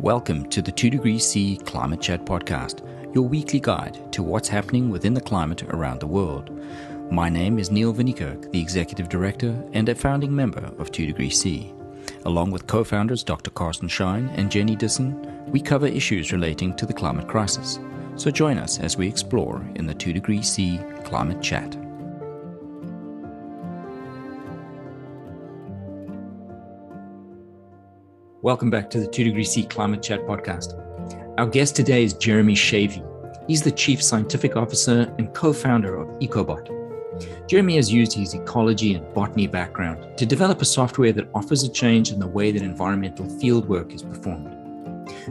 Welcome to the 2 Degrees C Climate Chat Podcast, your weekly guide to what's happening within the climate around the world. My name is Neil Vinnykerk, the Executive Director and a founding member of 2 Degrees C. Along with co founders Dr. Karsten Shein and Jenny Dissen, we cover issues relating to the climate crisis. So join us as we explore in the 2 Degrees C Climate Chat. Welcome back to the 2 Degree C Climate Chat podcast. Our guest today is Jeremy Schewe. He's the Chief Scientific Officer and co founder of EcoBot. Jeremy has used his ecology and botany background to develop a software that offers a change in the way that environmental fieldwork is performed.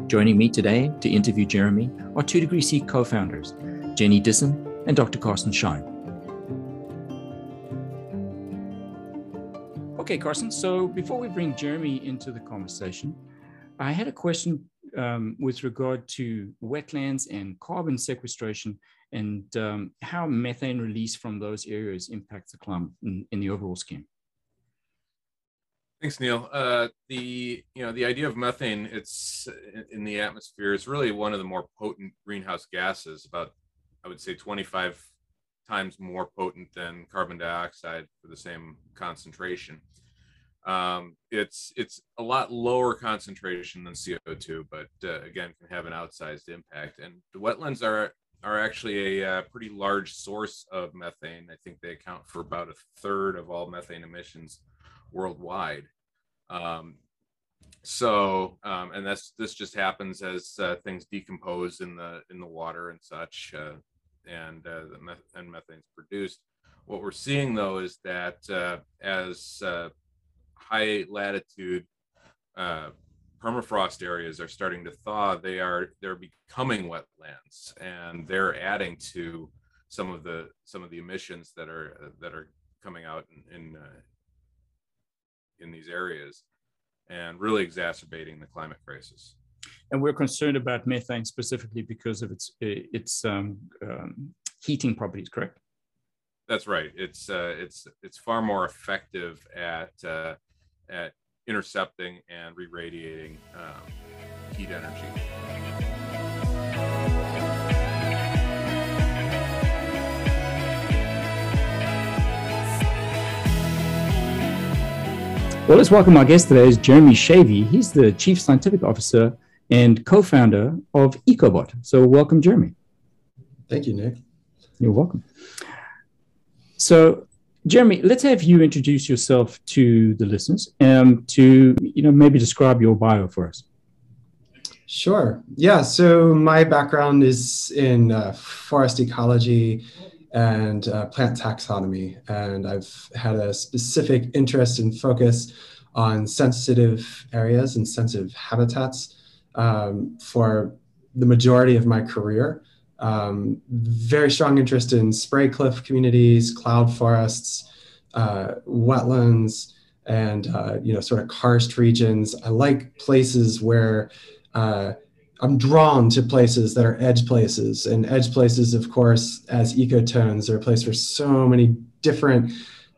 Joining me today to interview Jeremy are 2 Degree C co founders, Jenny Dissen and Dr. Karsten Shein. Okay, Karsten, So before we bring Jeremy into the conversation, I had a question um, with regard to wetlands and carbon sequestration and um, how methane release from those areas impacts the climate in, in the overall scheme. Thanks, Neil. Uh, the you know the idea of methane, it's in the atmosphere. It's really one of the more potent greenhouse gases. About I would say 25 times more potent than carbon dioxide for the same concentration. Um, it's it's a lot lower concentration than CO2, but uh, again can have an outsized impact. And the wetlands are are actually a uh, pretty large source of methane. I think they account for about a third of all methane emissions worldwide. Um, so, um, and that's this just happens as uh, things decompose in the in the water and such, uh, and uh, meth- and methane's produced. What we're seeing though is that uh, as high latitude uh, permafrost areas are starting to thaw, they are they're becoming wetlands, and they're adding to some of the some of the emissions that are uh, that are coming out in in, uh, in these areas, and really exacerbating the climate crisis. And we're concerned about methane specifically because of its its um, um, heating properties, correct? That's right. It's uh, it's it's far more effective at uh, at intercepting and re-radiating um, heat energy. Well, let's welcome our guest today is Jeremy Schewe. He's the Chief Scientific Officer and co-founder of EcoBot. So welcome, Jeremy. Thank you, Nick. You're welcome. So Jeremy, let's have you introduce yourself to the listeners and to you know maybe describe your bio for us. Sure. Yeah. So my background is in uh, forest ecology and uh, plant taxonomy, and I've had a specific interest and focus on sensitive areas and sensitive habitats um, for the majority of my career um, very strong interest in spray cliff communities, cloud forests, uh, wetlands, and uh, you know sort of karst regions. I like places where uh, I'm drawn to places that are edge places, and edge places, of course, as ecotones, are a place where so many different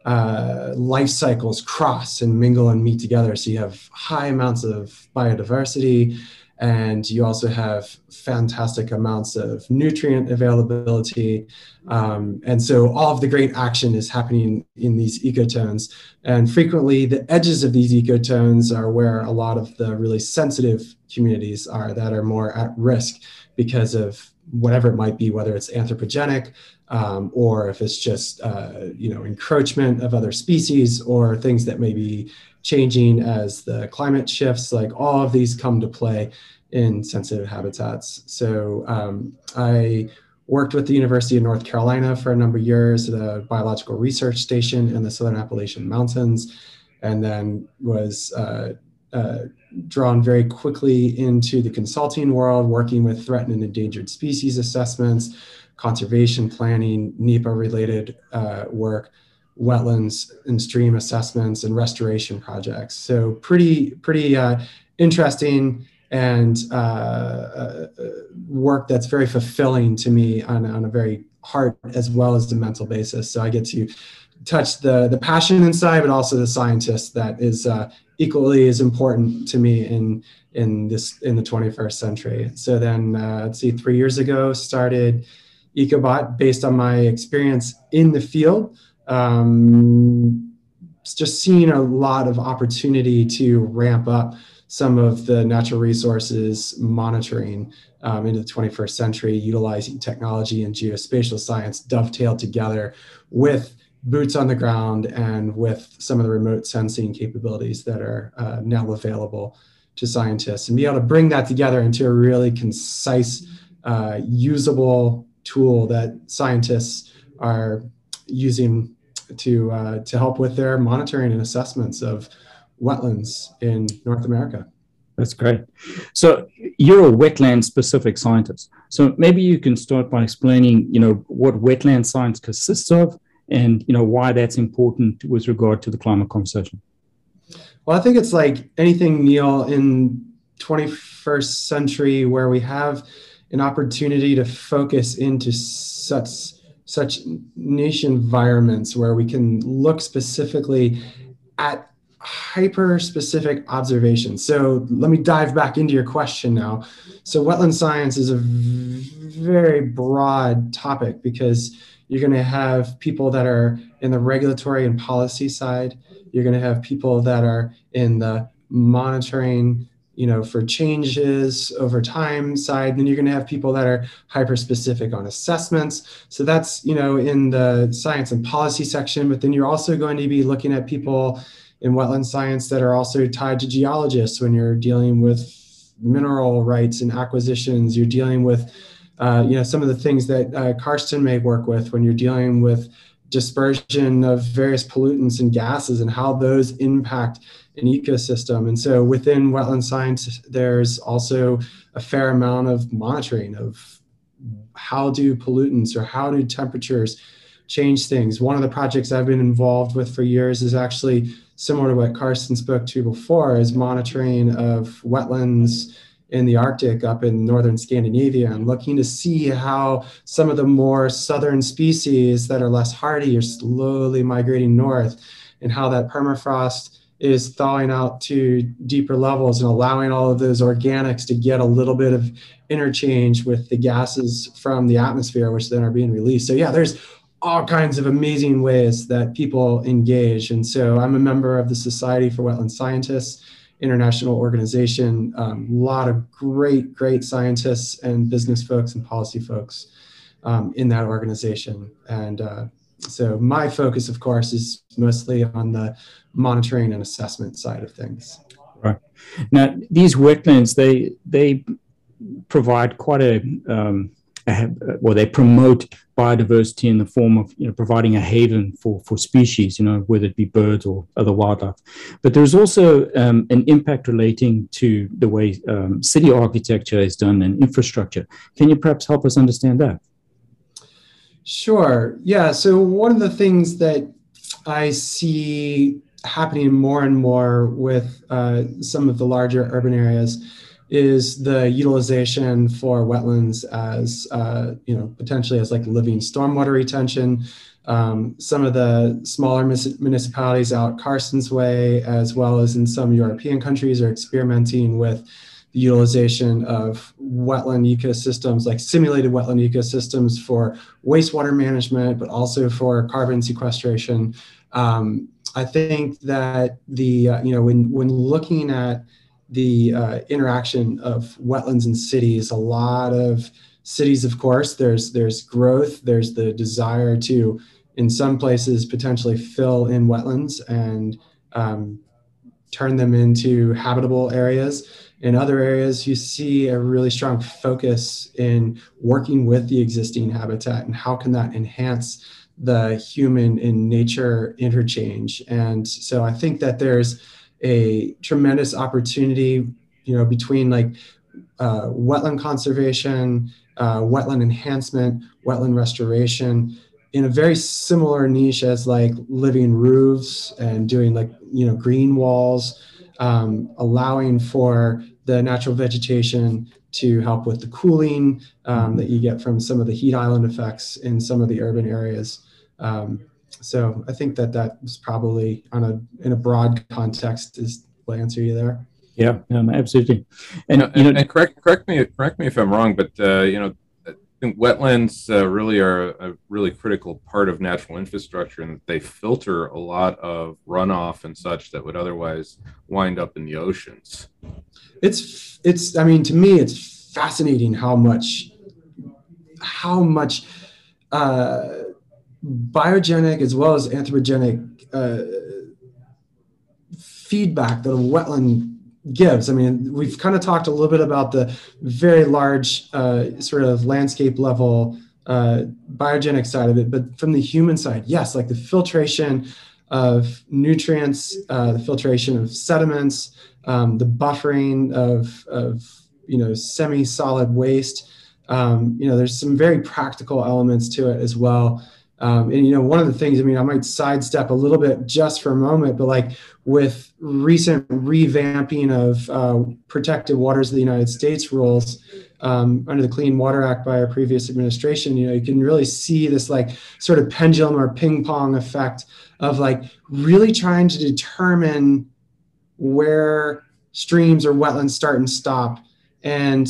uh, life cycles cross and mingle and meet together. So you have high amounts of biodiversity and you also have fantastic amounts of nutrient availability. Um, and so all of the great action is happening in these ecotones. And frequently, the edges of these ecotones are where a lot of the really sensitive communities are that are more at risk because of whatever it might be, whether it's anthropogenic um, or if it's just uh, you know encroachment of other species or things that may be changing as the climate shifts. Like all of these come to play in sensitive habitats. So um, I worked with the University of North Carolina for a number of years at a biological research station in the Southern Appalachian Mountains, and then was uh, uh, drawn very quickly into the consulting world, working with threatened and endangered species assessments, conservation planning, NEPA related uh, work, wetlands and stream assessments, and restoration projects. So pretty, pretty uh, interesting and uh, uh, work that's very fulfilling to me on, on a very heart as well as the mental basis. So I get to touch the the passion inside, but also the scientist that is uh, equally as important to me in in this in the 21st century. So then, uh, let's see, three years ago, started EcoBot based on my experience in the field. Um, just seeing a lot of opportunity to ramp up some of the natural resources monitoring um, into the 21st century, utilizing technology and geospatial science dovetailed together with boots on the ground and with some of the remote sensing capabilities that are uh, now available to scientists and be able to bring that together into a really concise, uh, usable tool that scientists are using to uh, to help with their monitoring and assessments of wetlands in North America. That's great. So you're a wetland specific scientist. So maybe you can start by explaining, you know, what wetland science consists of and, you know, why that's important with regard to the climate conversation. Well, I think it's like anything, Neil, in 21st century where we have an opportunity to focus into such such niche environments where we can look specifically at hyper specific observations. So let me dive back into your question now. So, wetland science is a very broad topic because you're going to have people that are in the regulatory and policy side, you're going to have people that are in the monitoring you know for changes over time side then you're going to have people that are hyper specific on assessments so that's you know in the science and policy section but then you're also going to be looking at people in wetland science that are also tied to geologists when you're dealing with mineral rights and acquisitions you're dealing with uh, you know some of the things that uh, Karsten may work with when you're dealing with dispersion of various pollutants and gases and how those impact an ecosystem. And so within wetland science, there's also a fair amount of monitoring of how do pollutants or how do temperatures change things. One of the projects I've been involved with for years is actually similar to what Karsten spoke to before, is monitoring of wetlands in the Arctic up in northern Scandinavia and looking to see how some of the more southern species that are less hardy are slowly migrating north and how that permafrost is thawing out to deeper levels and allowing all of those organics to get a little bit of interchange with the gases from the atmosphere, which then are being released. So, yeah, there's all kinds of amazing ways that people engage. And so, I'm a member of the Society for Wetland Scientists, international organization. A um, lot of great, great scientists and business folks and policy folks um, in that organization. And uh, so my focus, of course, is mostly on the monitoring and assessment side of things. Right. Now, these wetlands, they they provide quite a, um, a well, they promote biodiversity in the form of you know providing a haven for for species, you know, whether it be birds or other wildlife. But there's also um, an impact relating to the way um, city architecture is done and infrastructure. Can you perhaps help us understand that? Sure. Yeah. So one of the things that I see happening more and more with uh, some of the larger urban areas is the utilization for wetlands as uh, you know potentially as like living stormwater retention. Um, some of the smaller municipalities out Karsten's way, as well as in some European countries, are experimenting with the utilization of wetland ecosystems, like simulated wetland ecosystems for wastewater management, but also for carbon sequestration. Um, I think that the uh, you know when when looking at the uh, interaction of wetlands and cities, a lot of cities, of course, there's there's growth, there's the desire to, in some places, potentially fill in wetlands and um, turn them into habitable areas in other areas, you see a really strong focus in working with the existing habitat and how can that enhance the human and nature interchange. And so I think that there's a tremendous opportunity, you know, between like uh, wetland conservation, uh, wetland enhancement, wetland restoration, in a very similar niche as like living roofs and doing like you know green walls um, allowing for the natural vegetation to help with the cooling um, that you get from some of the heat island effects in some of the urban areas. Um, so I think that that was probably on a in a broad context is will answer you there. Yeah, um, absolutely. And, you know, and correct correct me correct me if I'm wrong, but uh, you know, I think wetlands uh, really are a really critical part of natural infrastructure, and they filter a lot of runoff and such that would otherwise wind up in the oceans. It's it's. I mean, to me, it's fascinating how much how much. Uh, biogenic as well as anthropogenic uh, feedback that a wetland gives. I mean, we've kind of talked a little bit about the very large uh, sort of landscape level uh, biogenic side of it, but from the human side, yes, like the filtration of nutrients, uh, the filtration of sediments, um, the buffering of, of you know semi-solid waste. Um, you know, there's some very practical elements to it as well. Um, and you know, one of the things, I mean, I might sidestep a little bit just for a moment, but like with recent revamping of uh, protected waters of the United States rules um, under the Clean Water Act by our previous administration, you know, you can really see this like sort of pendulum or ping pong effect of like really trying to determine where streams or wetlands start and stop. And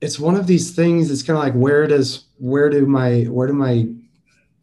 it's one of these things. It's kind of like where does where do my where do my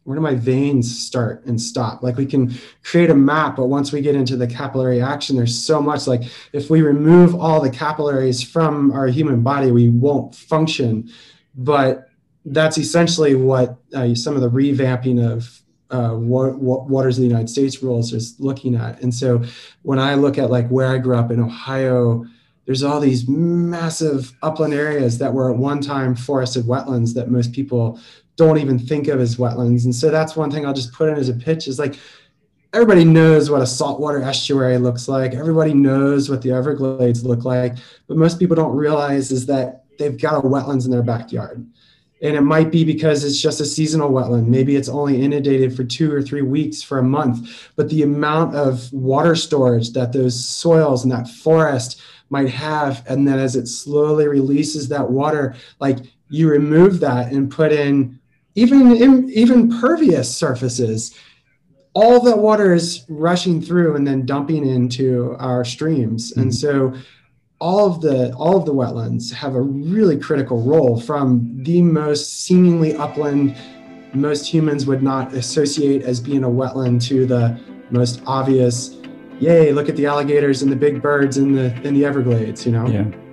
where do my veins start and stop? Like we can create a map but once we get into the capillary action there's so much like if we remove all the capillaries from our human body we won't function. But that's essentially what uh, some of the revamping of uh, waters of the united states rules is looking at. And so when i look at like where i grew up in ohio there's all these massive upland areas that were at one time forested wetlands that most people don't even think of as wetlands. And so that's one thing I'll just put in as a pitch is like everybody knows what a saltwater estuary looks like. Everybody knows what the Everglades look like, but most people don't realize is that they've got a wetlands in their backyard. And it might be because it's just a seasonal wetland. Maybe it's only inundated for two or three weeks for a month. But the amount of water storage that those soils and that forest might have, and then as it slowly releases that water, like you remove that and put in even even pervious surfaces all that water is rushing through and then dumping into our streams. Mm-hmm. and so all of the all of the wetlands have a really critical role from the most seemingly upland most humans would not associate as being a wetland to the most obvious yay look at the alligators and the big birds in the in the everglades you know? Yeah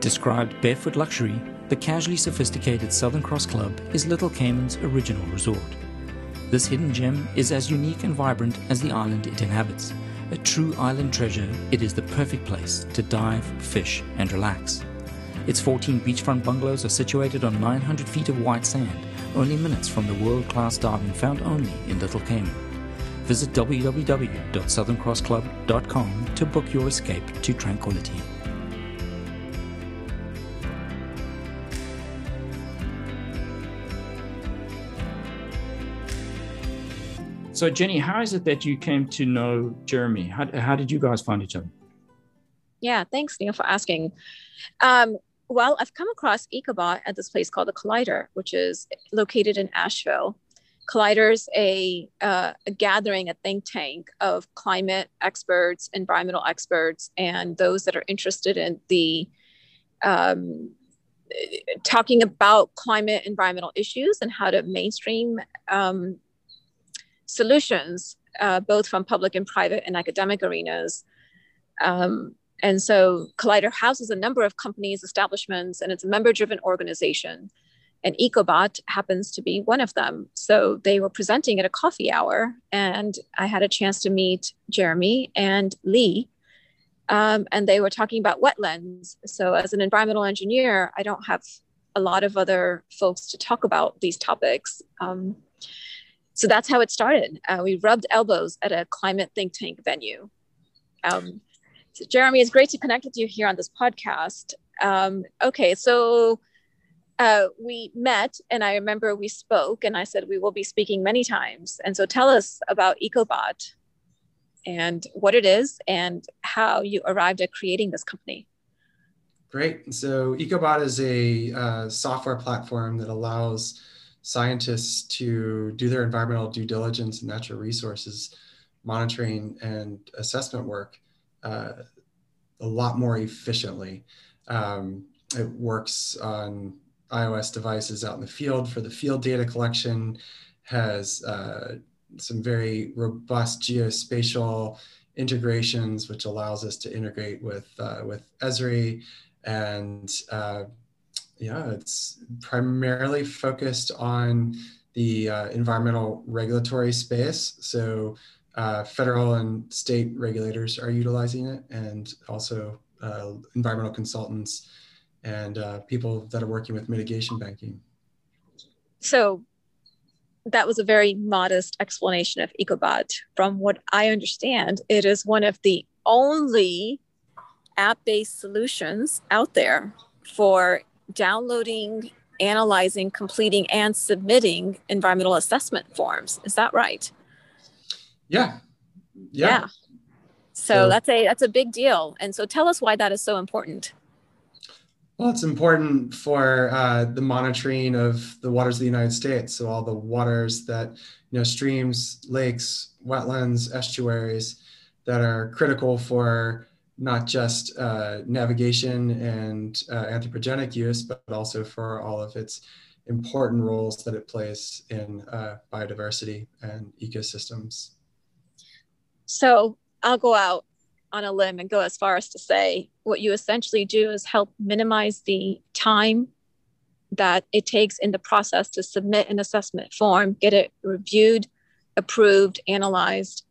Described barefoot luxury, the casually sophisticated Southern Cross Club is Little Cayman's original resort. This hidden gem is as unique and vibrant as the island it inhabits. A true island treasure, it is the perfect place to dive, fish, and relax. Its 14 beachfront bungalows are situated on 900 feet of white sand, only minutes from the world class diving found only in Little Cayman. Visit www.southerncrossclub.com to book your escape to tranquility. So, Jenny, how is it that you came to know Jeremy? How, how did you guys find each other? Yeah, thanks, Neil, for asking. Um, well, I've come across EcoBot at this place called the Collider, which is located in Asheville. Collider's a, uh, a gathering, a think tank of climate experts, environmental experts, and those that are interested in the um, talking about climate environmental issues and how to mainstream um, solutions, uh, both from public and private and academic arenas. Um, and so Collider houses a number of companies, establishments, and it's a member driven organization. And EcoBot happens to be one of them. So they were presenting at a coffee hour, and I had a chance to meet Jeremy and Lee. Um, and they were talking about wetlands. So, as an environmental engineer, I don't have a lot of other folks to talk about these topics. Um, so that's how it started. Uh, we rubbed elbows at a climate think tank venue. Um, so Jeremy, it's great to connect with you here on this podcast. Um, okay, so uh, we met, and I remember we spoke, and I said we will be speaking many times. And so tell us about EcoBot. and what it is and how you arrived at creating this company. Great. So EcoBot is a uh, software platform that allows scientists to do their environmental due diligence and natural resources monitoring and assessment work uh, a lot more efficiently. Um, it works on iOS devices out in the field for the field data collection, has uh, some very robust geospatial integrations, which allows us to integrate with, uh, with Esri. And uh, yeah, it's primarily focused on the uh, environmental regulatory space. So uh, federal and state regulators are utilizing it, and also uh, environmental consultants and uh, people that are working with mitigation banking. So that was a very modest explanation of EcoBot. From what I understand, it is one of the only app based solutions out there for downloading, analyzing, completing, and submitting environmental assessment forms. Is that right? Yeah. Yeah. yeah. So, so that's a that's a big deal. And so tell us why that is so important. Well, it's important for uh, the monitoring of the waters of the United States. So all the waters that, you know, streams, lakes, wetlands, estuaries that are critical for not just uh, navigation and uh, anthropogenic use, but also for all of its important roles that it plays in uh, biodiversity and ecosystems. So I'll go out on a limb and go as far as to say what you essentially do is help minimize the time that it takes in the process to submit an assessment form, get it reviewed, approved, analyzed.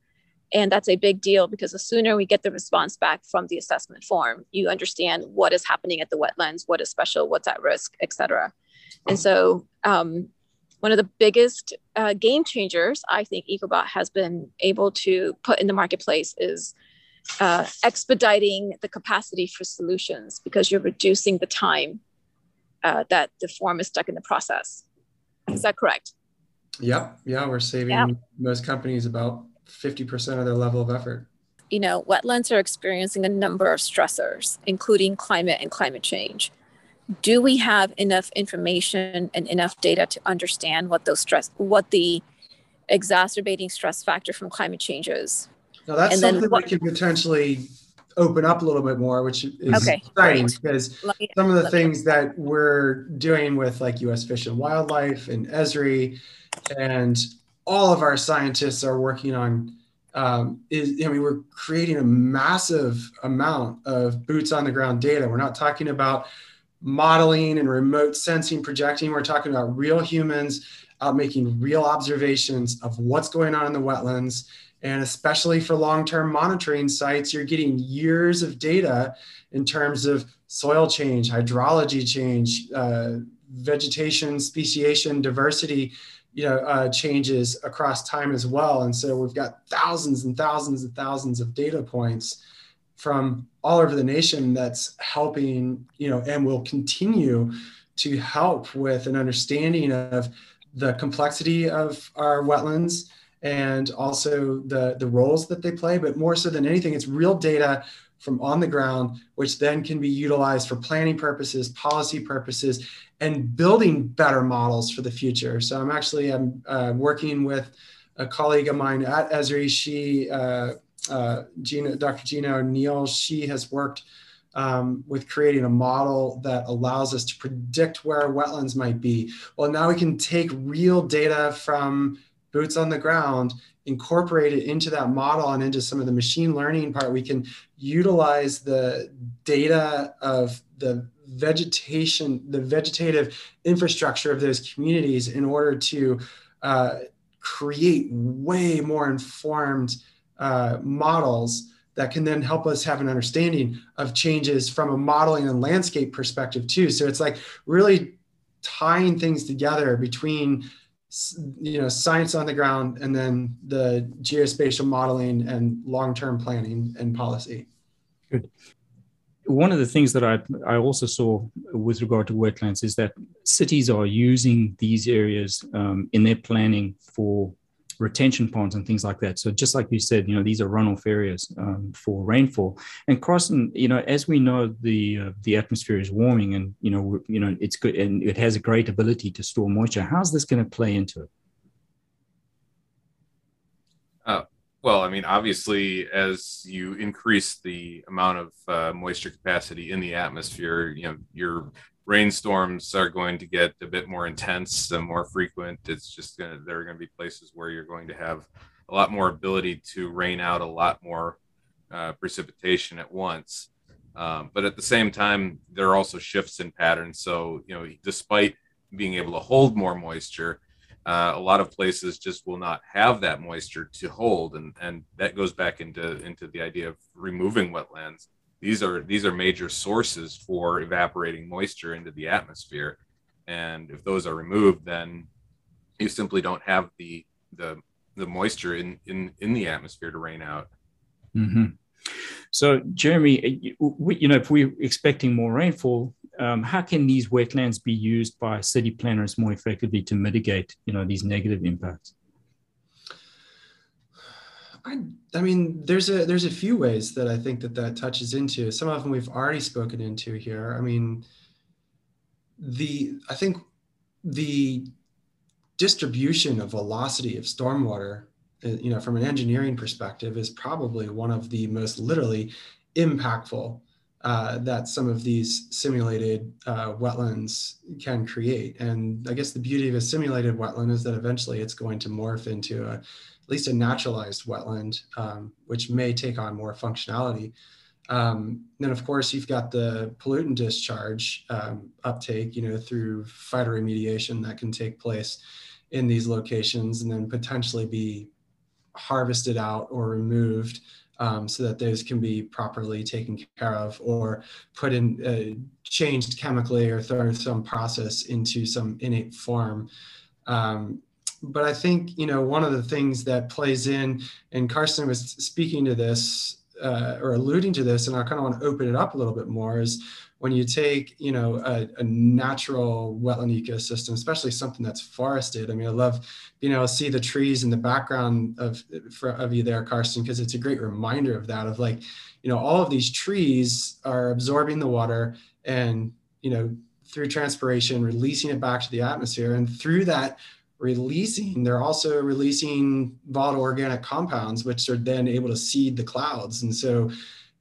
And that's a big deal because the sooner we get the response back from the assessment form, you understand what is happening at the wetlands, what is special, what's at risk, et cetera. And so um, one of the biggest uh, game changers I think EcoBot has been able to put in the marketplace is uh, expediting the capacity for solutions because you're reducing the time uh, that the form is stuck in the process. Is that correct? Yep. Yeah, we're saving yeah. most companies about 50% of their level of effort. You know, wetlands are experiencing a number of stressors, including climate and climate change. Do we have enough information and enough data to understand what those stress, what the exacerbating stress factor from climate change is? Now that's and something what, we can potentially open up a little bit more, which is okay, exciting great. because me, some of the things that we're doing with like U.S. Fish and Wildlife and Esri, and all of our scientists are working on. Um, is I mean, we're creating a massive amount of boots on the ground data. We're not talking about modeling and remote sensing projecting. We're talking about real humans out making real observations of what's going on in the wetlands and especially for long term monitoring sites, you're getting years of data in terms of soil change, hydrology change, uh, vegetation, speciation, diversity. You know, uh, changes across time as well. And so we've got thousands and thousands and thousands of data points from all over the nation that's helping, you know, and will continue to help with an understanding of the complexity of our wetlands, and also the, the roles that they play. But more so than anything, it's real data from on the ground, which then can be utilized for planning purposes, policy purposes, and building better models for the future. So I'm actually I'm uh, working with a colleague of mine at Esri. She, uh, uh, Gina, Dr. Gina O'Neill, she has worked um, with creating a model that allows us to predict where wetlands might be. Well, now we can take real data from boots on the ground, incorporate it into that model and into some of the machine learning part, we can utilize the data of the vegetation, the vegetative infrastructure of those communities in order to uh, create way more informed uh, models that can then help us have an understanding of changes from a modeling and landscape perspective too. So it's like really tying things together between you know science on the ground and then the geospatial modeling and long-term planning and policy. Good. One of the things that I, I also saw with regard to wetlands is that cities are using these areas um, in their planning for retention ponds and things like that. So just like you said, you know, these are runoff areas um, for rainfall. And Karsten, you know, as we know, the uh, the atmosphere is warming, and you know, you know, it's good, and it has a great ability to store moisture. How's this going to play into it? Uh, well, I mean, obviously, as you increase the amount of uh, moisture capacity in the atmosphere, you know, your rainstorms are going to get a bit more intense and more frequent. It's just going to, there are going to be places where you're going to have a lot more ability to rain out a lot more uh, precipitation at once. Um, but at the same time, there are also shifts in patterns. So, you know, despite being able to hold more moisture, uh, a lot of places just will not have that moisture to hold, and and that goes back into into the idea of removing wetlands. These are these are major sources for evaporating moisture into the atmosphere, and if those are removed, then you simply don't have the the the moisture in in in the atmosphere to rain out. Mm-hmm. So, Jeremy, you know, if we're expecting more rainfall, um, how can these wetlands be used by city planners more effectively to mitigate, you know, these negative impacts? I, I mean, there's a there's a few ways that I think that that touches into. Some of them we've already spoken into here. I mean, the I think the distribution of velocity of stormwater, uh, you know, from an engineering perspective, is probably one of the most literally impactful uh, that some of these simulated uh, wetlands can create. And I guess the beauty of a simulated wetland is that eventually it's going to morph into a, least a naturalized wetland, um, which may take on more functionality. Um, then of course you've got the pollutant discharge um, uptake, you know, through phytoremediation that can take place in these locations and then potentially be harvested out or removed um, so that those can be properly taken care of or put in uh, changed chemically or through some process into some innate form. Um, but I think you know one of the things that plays in, and Karsten was speaking to this uh, or alluding to this, and I kind of want to open it up a little bit more is when you take you know a, a, natural wetland ecosystem especially something that's forested. I mean i love being able to see the trees in the background of for, of you there Karsten, because it's a great reminder of that of like you know all of these trees are absorbing the water and you know through transpiration releasing it back to the atmosphere. And through that releasing they're also releasing volatile organic compounds which are then able to seed the clouds and so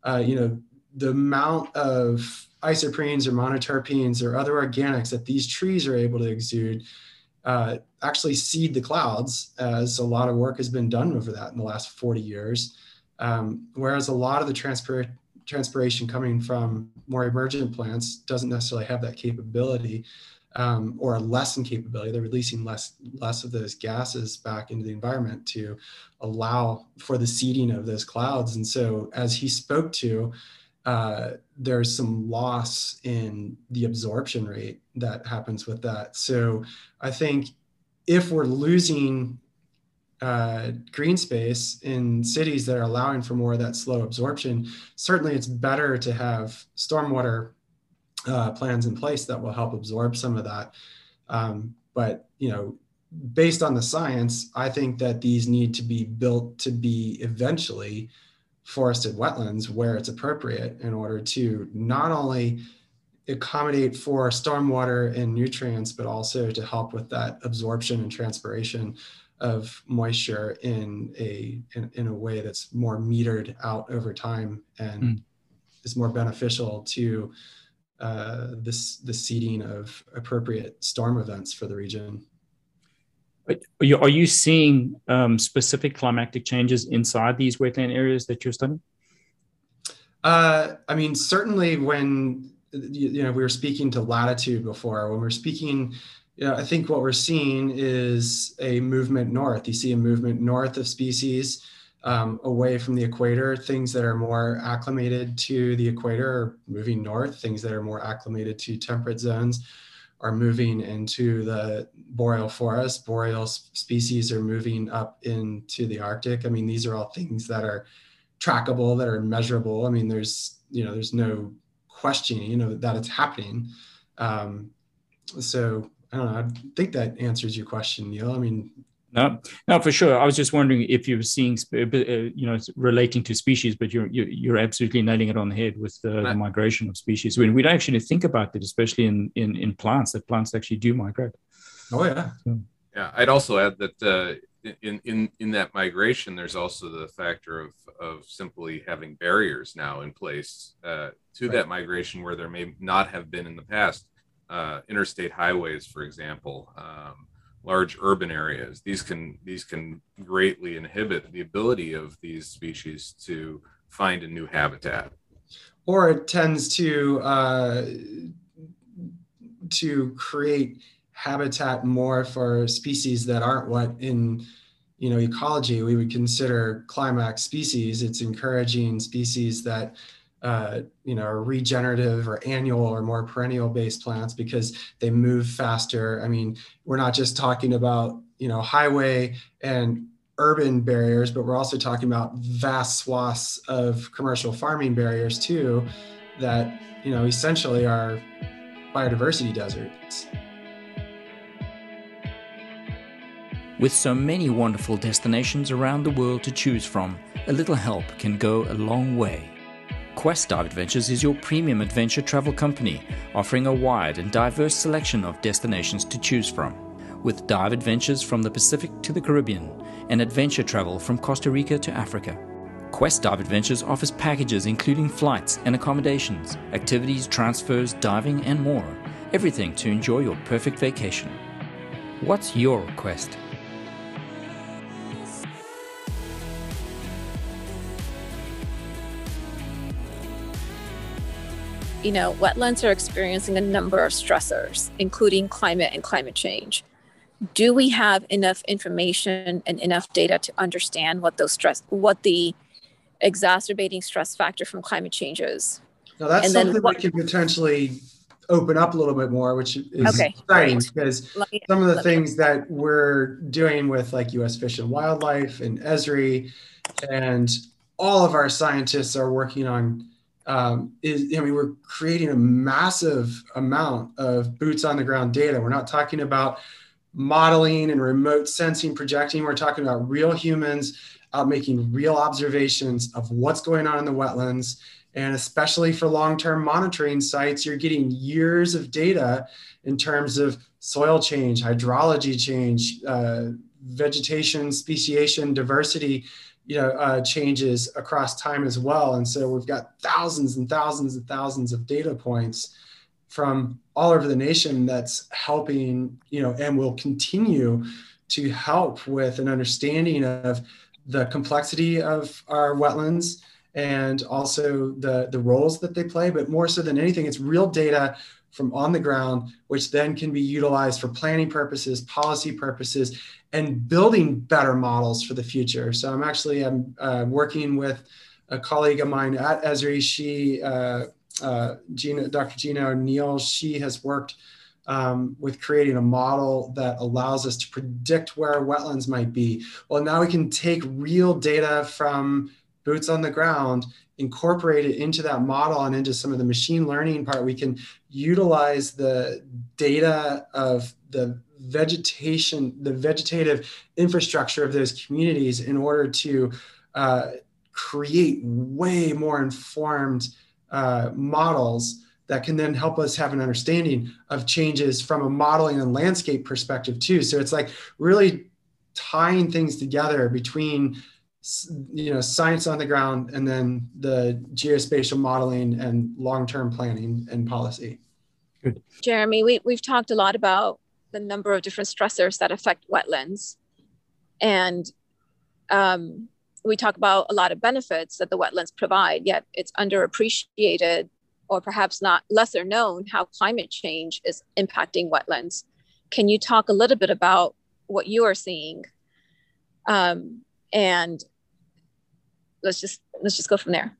uh, you know the amount of isoprenes or monoterpenes or other organics that these trees are able to exude uh, actually seed the clouds, as a lot of work has been done over that in the last 40 years. Um, whereas a lot of the transpir- transpiration coming from more emergent plants doesn't necessarily have that capability um, or a lessened capability. They're releasing less less of those gases back into the environment to allow for the seeding of those clouds. And so, as he spoke to, uh, there's some loss in the absorption rate that happens with that. So I think if we're losing uh, green space in cities that are allowing for more of that slow absorption, certainly it's better to have stormwater uh, plans in place that will help absorb some of that. Um, but you know, based on the science, I think that these need to be built to be eventually forested wetlands where it's appropriate in order to not only accommodate for stormwater and nutrients, but also to help with that absorption and transpiration of moisture in a in, in a way that's more metered out over time and mm. is more beneficial to uh, this the seeding of appropriate storm events for the region. Are you, are you seeing um, specific climatic changes inside these wetland areas that you're studying? Uh, I mean, certainly when you know we were speaking to latitude before, when we're speaking, you know, I think what we're seeing is a movement north. You see a movement north of species um, away from the equator. Things that are more acclimated to the equator are moving north. Things that are more acclimated to temperate zones are moving into the boreal forest. Boreal species are moving up into the Arctic. I mean, these are all things that are trackable, that are measurable. I mean, there's you know, there's no questioning, you know, that it's happening. Um, so I don't know. I think that answers your question, Neil. I mean, No, no, for sure. I was just wondering if you were seeing, uh, you know, relating to species, but you're you're absolutely nailing it on the head with the, the migration of species. When we don't actually think about it, especially in in in plants, that plants actually do migrate. Oh yeah. So. Yeah, I'd also add that uh, in in in that migration, there's also the factor of of simply having barriers now in place uh, to right. that migration where there may not have been in the past. Uh, interstate highways, for example. Um, large urban areas. These can these can greatly inhibit the ability of these species to find a new habitat. Or it tends to uh, to create habitat more for species that aren't what in you know ecology we would consider climax species. It's encouraging species that uh, you know, regenerative or annual or more perennial based plants because they move faster. I mean, we're not just talking about, you know, highway and urban barriers, but we're also talking about vast swaths of commercial farming barriers too, that, you know, essentially are biodiversity deserts. With so many wonderful destinations around the world to choose from, a little help can go a long way. Quest Dive Adventures is your premium adventure travel company, offering a wide and diverse selection of destinations to choose from. With dive adventures from the Pacific to the Caribbean and adventure travel from Costa Rica to Africa. Quest Dive Adventures offers packages including flights and accommodations, activities, transfers, diving, and more. Everything to enjoy your perfect vacation. What's your quest? You know, wetlands are experiencing a number of stressors, including climate and climate change. Do we have enough information and enough data to understand what those stress, what the exacerbating stress factor from climate change is? Now that's and something what, we can potentially open up a little bit more, which is okay, exciting great. because me, some of the things me. that we're doing with like U.S. Fish and Wildlife and Esri, and all of our scientists are working on um, is I mean we're creating a massive amount of boots on the ground data. We're not talking about modeling and remote sensing projecting. We're talking about real humans out making real observations of what's going on in the wetlands. And especially for long-term monitoring sites, you're getting years of data in terms of soil change, hydrology change, uh, vegetation, speciation, diversity you know uh, changes across time as well. And so we've got thousands and thousands and thousands of data points from all over the nation that's helping you know and will continue to help with an understanding of the complexity of our wetlands and also the the roles that they play but more so than anything it's real data from on the ground which then can be utilized for planning purposes policy purposes and building better models for the future. So I'm actually I'm uh, working with a colleague of mine at Esri. She, uh, uh, Gina, Dr. Gina O'Neill, she has worked um, with creating a model that allows us to predict where wetlands might be. Well, now we can take real data from boots on the ground, incorporate it into that model and into some of the machine learning part. We can utilize the data of the vegetation, the vegetative infrastructure of those communities in order to uh, create way more informed uh, models that can then help us have an understanding of changes from a modeling and landscape perspective too. So it's like really tying things together between you know science on the ground and then the geospatial modeling and long-term planning and policy. Good. Jeremy, we, we've talked a lot about the number of different stressors that affect wetlands. And um, we talk about a lot of benefits that the wetlands provide, yet it's underappreciated or perhaps not lesser known how climate change is impacting wetlands. Can you talk a little bit about what you are seeing? Um, and let's just let's just go from there.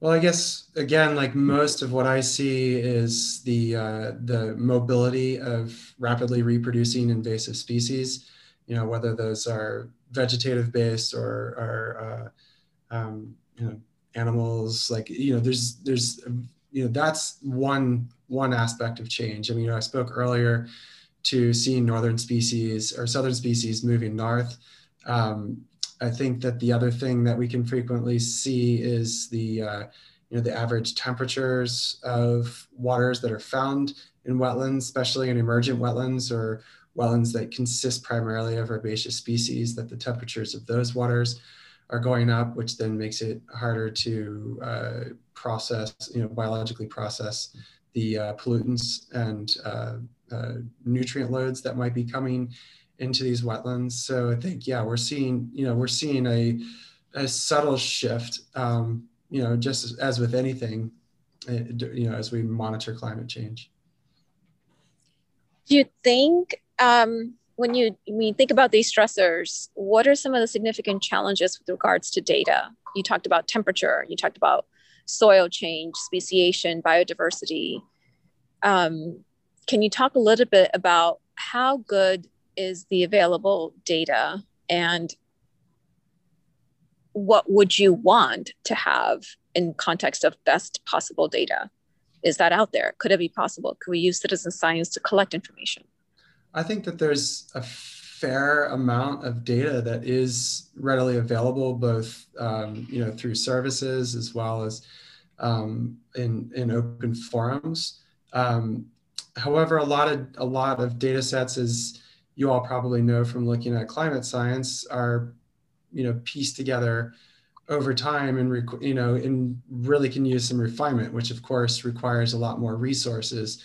Well, I guess again, like most of what I see is the uh, the mobility of rapidly reproducing invasive species. You know, whether those are vegetative based or are uh, um, you know animals. Like you know, there's there's you know that's one one aspect of change. I mean, you know, I spoke earlier to seeing northern species or southern species moving north. Um, I think that the other thing that we can frequently see is the uh, you know the average temperatures of waters that are found in wetlands, especially in emergent wetlands or wetlands that consist primarily of herbaceous species. That the temperatures of those waters are going up, which then makes it harder to uh, process, you know, biologically process the uh, pollutants and uh, uh, nutrient loads that might be coming into these wetlands. So I think, yeah, we're seeing, you know, we're seeing a, a subtle shift, um, you know, just as, as with anything, uh, you know, as we monitor climate change. Do you think um, when you when you think about these stressors, what are some of the significant challenges with regards to data? You talked about temperature, you talked about soil change, speciation, biodiversity. Um, can you talk a little bit about how good is the available data and what would you want to have in context of best possible data? Is that out there? Could it be possible? Could we use citizen science to collect information? I think that there's a fair amount of data that is readily available, both um, you know through services as well as um, in in open forums. Um, however, a lot of a lot of data sets, as you all probably know from looking at climate science, are you know pieced together over time and you know and really can use some refinement, which of course requires a lot more resources.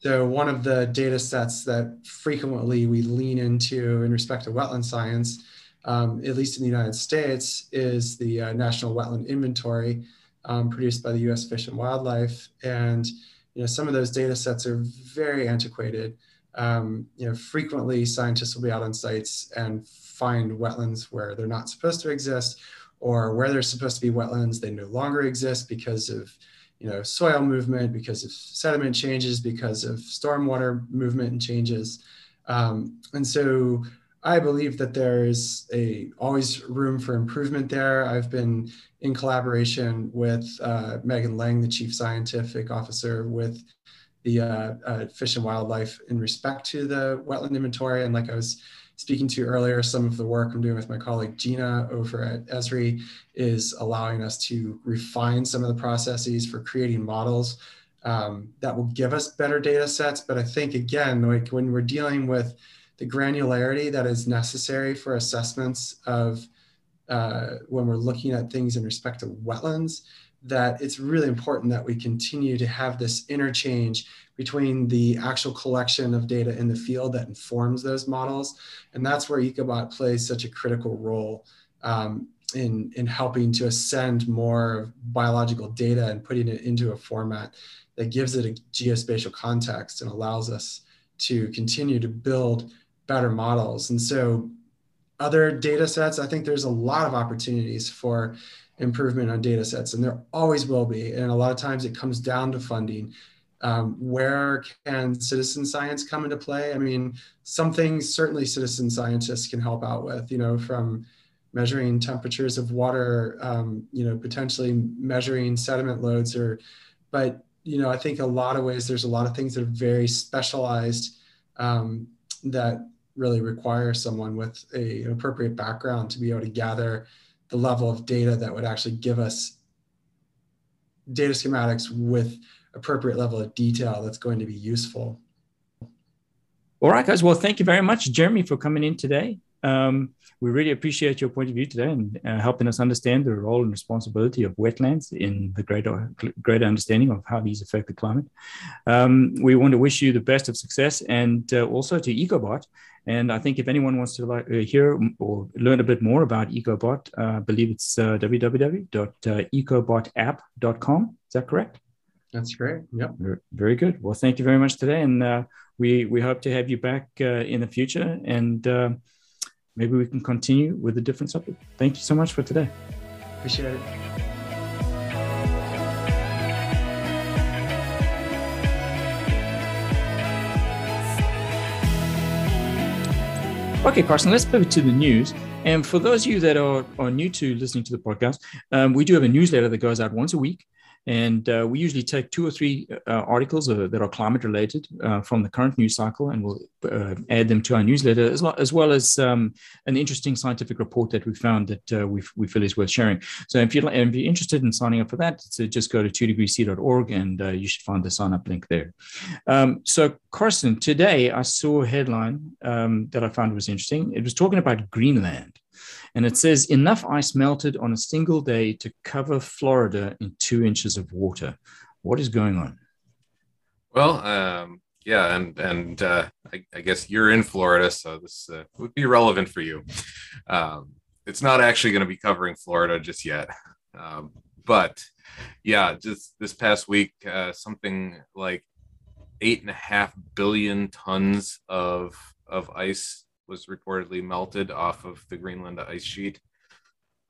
So one of the data sets that frequently we lean into in respect to wetland science, um, at least in the United States, is the uh, National Wetland Inventory um, produced by the U.S. Fish and Wildlife. And you know, some of those data sets are very antiquated. Um, you know, frequently scientists will be out on sites and find wetlands where they're not supposed to exist, or where they're supposed to be wetlands, they no longer exist because of you know, soil movement, because of sediment changes, because of stormwater movement and changes. Um, and so I believe that there's a always room for improvement there. I've been in collaboration with uh, Megan Lang, the chief scientific officer with the uh, uh, Fish and Wildlife in respect to the wetland inventory. And like I was speaking to earlier, some of the work I'm doing with my colleague Gina over at Esri is allowing us to refine some of the processes for creating models um, that will give us better data sets. But I think, again, like when we're dealing with the granularity that is necessary for assessments of uh, when we're looking at things in respect to wetlands, that it's really important that we continue to have this interchange between the actual collection of data in the field that informs those models. And that's where Ecobot plays such a critical role um, in, in helping to ascend more biological data and putting it into a format that gives it a geospatial context and allows us to continue to build better models. And so other data sets, I think there's a lot of opportunities for improvement on data sets, and there always will be. And a lot of times it comes down to funding. Um, where can citizen science come into play? I mean, some things certainly citizen scientists can help out with, you know, from measuring temperatures of water, um, you know, potentially measuring sediment loads or, but, you know, I think a lot of ways there's a lot of things that are very specialized um, that really require someone with a, an appropriate background to be able to gather the level of data that would actually give us data schematics with appropriate level of detail that's going to be useful. All right, guys. Well, thank you very much, Jeremy, for coming in today. Um, we really appreciate your point of view today and uh, helping us understand the role and responsibility of wetlands in the greater, greater understanding of how these affect the climate. Um, we want to wish you the best of success and uh, also to EcoBot. And I think if anyone wants to like, uh, hear or learn a bit more about EcoBot, uh, I believe it's uh, www.ecobotapp.com. Is that correct? That's great. Yep. Very good. Well, thank you very much today. And uh, we, we hope to have you back in the future. And maybe we can continue with a different subject. Thank you so much for today. Appreciate it. Okay, Karsten, let's pivot to the news. And for those of you that are, are new to listening to the podcast, um, we do have a newsletter that goes out once a week. And uh, we usually take two or three uh, articles uh, that are climate related uh, from the current news cycle and we'll uh, add them to our newsletter, as, lo- as well as um, an interesting scientific report that we found that uh, we we feel is worth sharing. So if you're, if you're interested in signing up for that, just go to 2degreec.org and you should find the sign up link there. Um, so, Karsten, today I saw a headline um, that I found was interesting. It was talking about Greenland. And it says enough ice melted on a single day to cover Florida in two inches of water. What is going on? Well, um, yeah, and and uh, I, I, guess you're in Florida, so this uh, would be relevant for you. Um, it's not actually going to be covering Florida just yet, um, but yeah, just this past week, uh, something like eight and a half billion tons of of ice was reportedly melted off of the Greenland ice sheet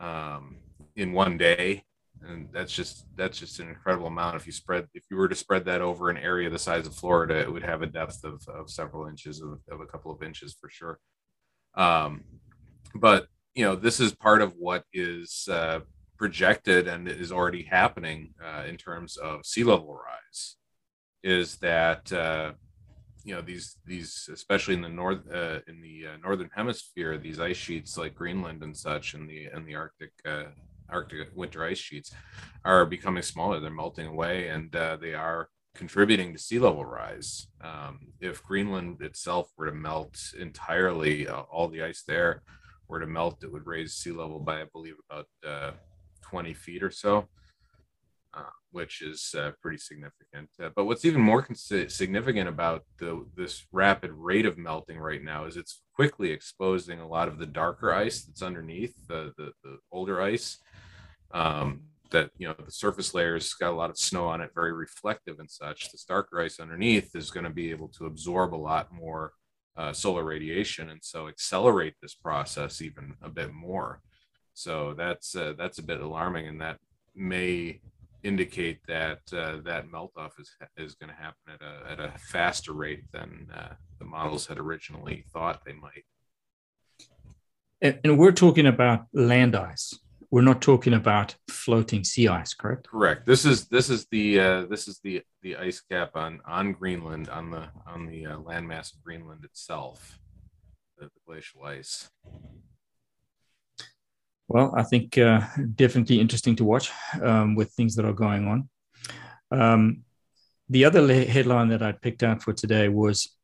um, in one day, and that's just that's just an incredible amount. If you spread if you were to spread that over an area the size of Florida, it would have a depth of, of several inches of, of a couple of inches for sure. Um, but you know this is part of what is uh, projected and is already happening uh, in terms of sea level rise. Is that uh, you know these these especially in the north uh, in the uh, northern hemisphere these ice sheets like greenland and such and the and the arctic uh, arctic winter ice sheets are becoming smaller. They're melting away and uh, they are contributing to sea level rise. Um, if greenland itself were to melt entirely uh, all the ice there were to melt it would raise sea level by i believe about uh, 20 feet or so uh, which is uh, pretty significant. Uh, but what's even more cons- significant about the, this rapid rate of melting right now is it's quickly exposing a lot of the darker ice that's underneath the, the, the older ice. Um, that you know the surface layers got a lot of snow on it, very reflective and such. This darker ice underneath is going to be able to absorb a lot more uh, solar radiation, and so accelerate this process even a bit more. So that's uh, that's a bit alarming, and that may indicate that uh, that melt off is is going to happen at a at a faster rate than uh, the models had originally thought they might. And, and, we're talking about land ice. We're not talking about floating sea ice, correct? Correct. This is this is the uh, this is the the ice cap on on Greenland on the on the uh, landmass of Greenland itself, the, the glacial ice. Well, I think uh, definitely interesting to watch um, with things that are going on. Um, the other headline that I picked out for today was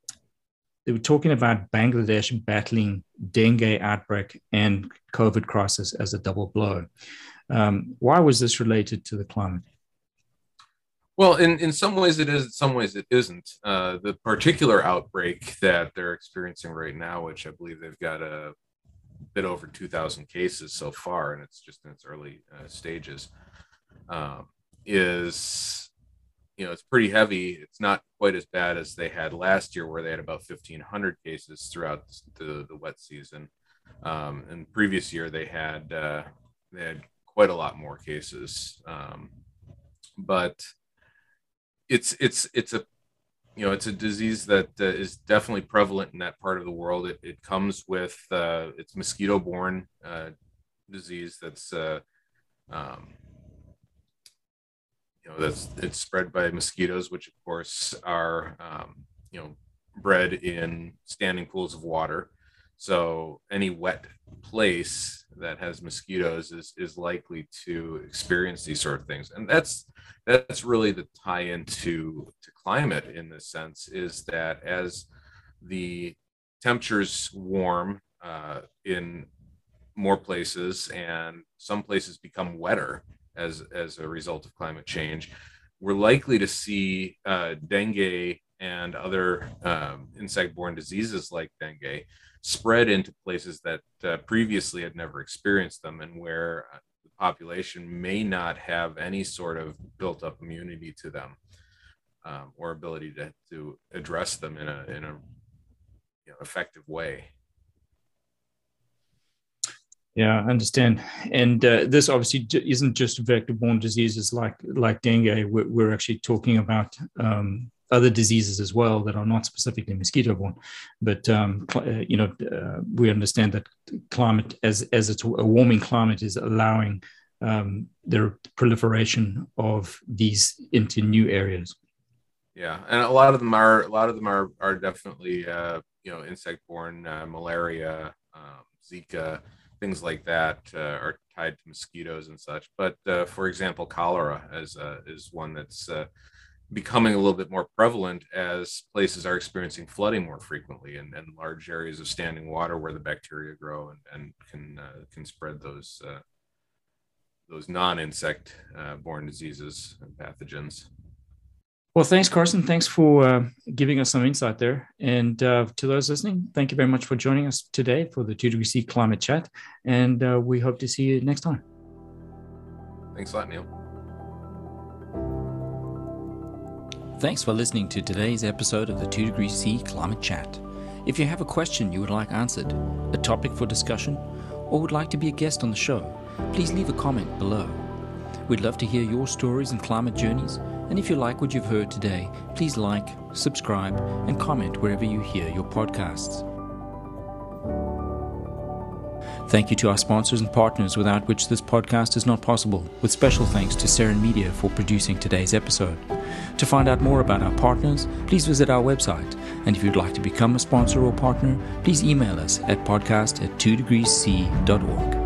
they were talking about Bangladesh battling dengue outbreak and COVID crisis as a double blow. Um, why was this related to the climate? Well, in, in some ways it is, in some ways it isn't. Uh, the particular outbreak that they're experiencing right now, which I believe they've got a bit over 2,000 cases so far, and it's just in its early uh, stages, um, is you know it's pretty heavy. It's not quite as bad as they had last year, where they had about 1,500 cases throughout the, the wet season. Um, and previous year they had uh, they had quite a lot more cases, um, but it's it's it's a you know, it's a disease that uh, is definitely prevalent in that part of the world. It, it comes with uh, it's mosquito-borne uh, disease that's uh, um, you know that's it's spread by mosquitoes, which of course are um, you know bred in standing pools of water. So any wet place that has mosquitoes is is likely to experience these sort of things, and that's that's really the tie into to climate in this sense is that as the temperatures warm uh, in more places and some places become wetter as as a result of climate change we're likely to see uh, dengue and other um, insect-borne diseases like dengue spread into places that uh, previously had never experienced them and where uh, the population may not have any sort of built up immunity to them um, or ability to, to address them in a, in a you know, effective way. Yeah, I understand. And uh, this obviously isn't just vector-borne diseases like like dengue. We're, we're actually talking about um, other diseases as well that are not specifically mosquito-borne. But um, uh, you know, uh, we understand that climate, as as it's a warming climate, is allowing um, the proliferation of these into new areas. Yeah, and a lot of them are a lot of them are are definitely uh, you know insect-borne uh, malaria, um, Zika, things like that uh, are tied to mosquitoes and such. But uh, for example, cholera is is one that's becoming a little bit more prevalent as places are experiencing flooding more frequently and, and large areas of standing water where the bacteria grow and, and can can spread those those non-insect borne diseases and pathogens. Well, thanks, Karsten. Thanks for uh, giving us some insight there. And uh, to those listening, thank you very much for joining us today for the 2 Degree C Climate Chat. And uh, we hope to see you next time. Thanks a lot, Neil. Thanks for listening to today's episode of the 2 Degree C Climate Chat. If you have a question you would like answered, a topic for discussion, or would like to be a guest on the show, please leave a comment below. We'd love to hear your stories and climate journeys and if you like what you've heard today, please like, subscribe, and comment wherever you hear your podcasts. Thank you to our sponsors and partners without which this podcast is not possible, with special thanks to Seren Media for producing today's episode. To find out more about our partners, please visit our website. And if you'd like to become a sponsor or partner, please email us at podcast at 2degreesc.org.